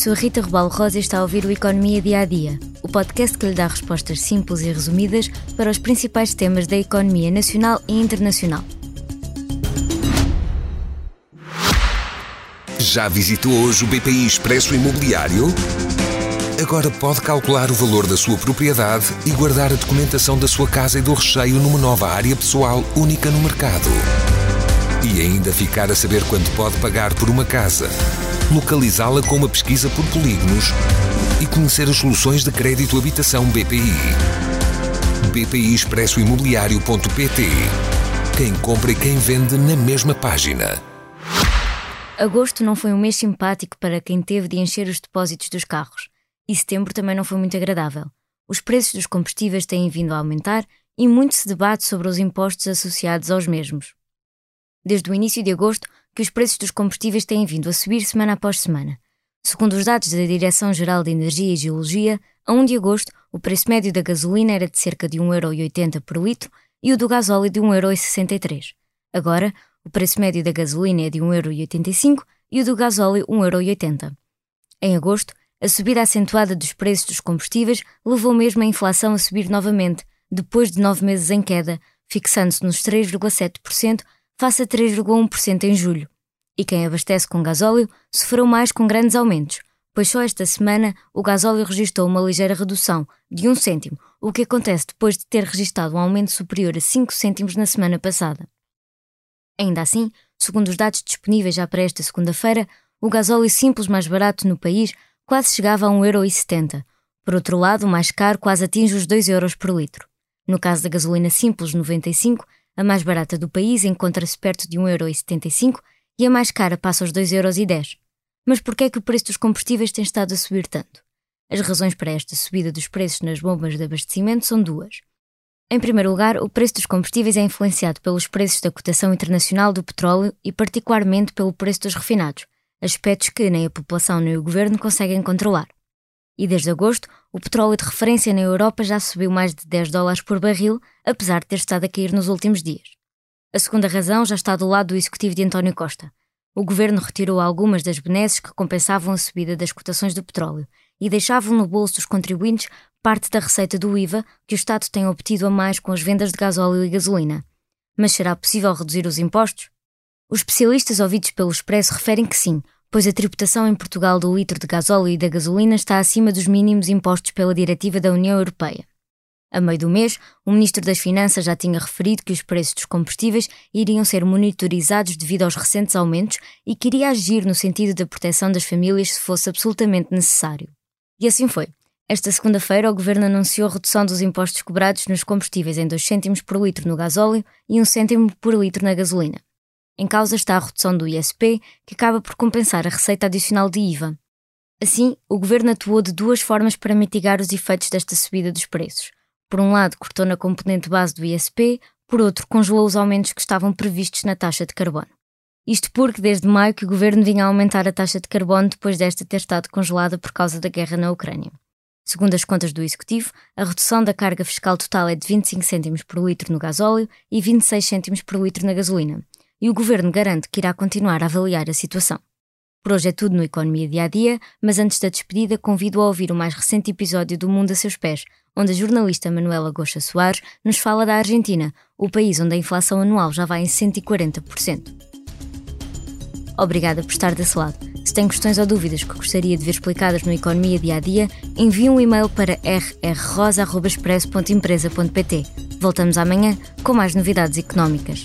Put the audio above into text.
sou Rita Rubal Rosa e está a ouvir o Economia Dia a Dia, o podcast que lhe dá respostas simples e resumidas para os principais temas da economia nacional e internacional. Já visitou hoje o BPI Expresso Imobiliário? Agora pode calcular o valor da sua propriedade e guardar a documentação da sua casa e do recheio numa nova área pessoal única no mercado. E ainda ficar a saber quanto pode pagar por uma casa localizá-la com uma pesquisa por polígonos e conhecer as soluções de crédito habitação BPI. BPI Expresso Imobiliário.pt Quem compra e quem vende na mesma página. Agosto não foi um mês simpático para quem teve de encher os depósitos dos carros. E setembro também não foi muito agradável. Os preços dos combustíveis têm vindo a aumentar e muito se debate sobre os impostos associados aos mesmos. Desde o início de agosto, que os preços dos combustíveis têm vindo a subir semana após semana. Segundo os dados da Direção-Geral de Energia e Geologia, a 1 de agosto, o preço médio da gasolina era de cerca de 1,80€ por litro e o do gasóleo de 1,63€. Agora, o preço médio da gasolina é de 1,85€ e o do gasóleo 1,80€. Em agosto, a subida acentuada dos preços dos combustíveis levou mesmo a inflação a subir novamente, depois de nove meses em queda, fixando-se nos 3,7% face a 3,1% em julho. E quem abastece com gasóleo sofreu mais com grandes aumentos, pois só esta semana o gasóleo registrou uma ligeira redução de 1 cêntimo, o que acontece depois de ter registrado um aumento superior a 5 cêntimos na semana passada. Ainda assim, segundo os dados disponíveis já para esta segunda-feira, o gasóleo simples mais barato no país quase chegava a 1,70€. Por outro lado, o mais caro quase atinge os 2 euros por litro. No caso da gasolina simples 95, a mais barata do país encontra-se perto de 1,75€ e a mais cara passa aos 2,10€. Mas por que é que o preço dos combustíveis tem estado a subir tanto? As razões para esta subida dos preços nas bombas de abastecimento são duas. Em primeiro lugar, o preço dos combustíveis é influenciado pelos preços da cotação internacional do petróleo e, particularmente, pelo preço dos refinados, aspectos que nem a população nem o governo conseguem controlar. E desde agosto, o petróleo de referência na Europa já subiu mais de 10 dólares por barril, apesar de ter estado a cair nos últimos dias. A segunda razão já está do lado do executivo de António Costa. O governo retirou algumas das benesses que compensavam a subida das cotações do petróleo e deixavam no bolso dos contribuintes parte da receita do IVA que o Estado tem obtido a mais com as vendas de gasóleo e gasolina. Mas será possível reduzir os impostos? Os especialistas ouvidos pelo Expresso referem que sim, pois a tributação em Portugal do litro de gasóleo e da gasolina está acima dos mínimos impostos pela diretiva da União Europeia. A meio do mês, o Ministro das Finanças já tinha referido que os preços dos combustíveis iriam ser monitorizados devido aos recentes aumentos e queria agir no sentido da proteção das famílias se fosse absolutamente necessário. E assim foi. Esta segunda-feira, o Governo anunciou a redução dos impostos cobrados nos combustíveis em 2 cêntimos por litro no gasóleo e 1 cêntimo por litro na gasolina. Em causa está a redução do ISP, que acaba por compensar a receita adicional de IVA. Assim, o governo atuou de duas formas para mitigar os efeitos desta subida dos preços. Por um lado, cortou na componente base do ISP, por outro, congelou os aumentos que estavam previstos na taxa de carbono. Isto porque desde maio que o governo vinha a aumentar a taxa de carbono depois desta ter estado congelada por causa da guerra na Ucrânia. Segundo as contas do Executivo, a redução da carga fiscal total é de 25 cêntimos por litro no gasóleo e 26 cêntimos por litro na gasolina, e o governo garante que irá continuar a avaliar a situação. Por hoje é tudo no Economia Dia a Dia, mas antes da despedida convido a ouvir o mais recente episódio do Mundo a seus pés, onde a jornalista Manuela Goxa Soares nos fala da Argentina, o país onde a inflação anual já vai em 140%. Obrigada por estar desse lado. Se tem questões ou dúvidas que gostaria de ver explicadas no Economia Dia a Dia, envie um e-mail para rrrosa.expresso.empresa.pt. Voltamos amanhã com mais novidades económicas.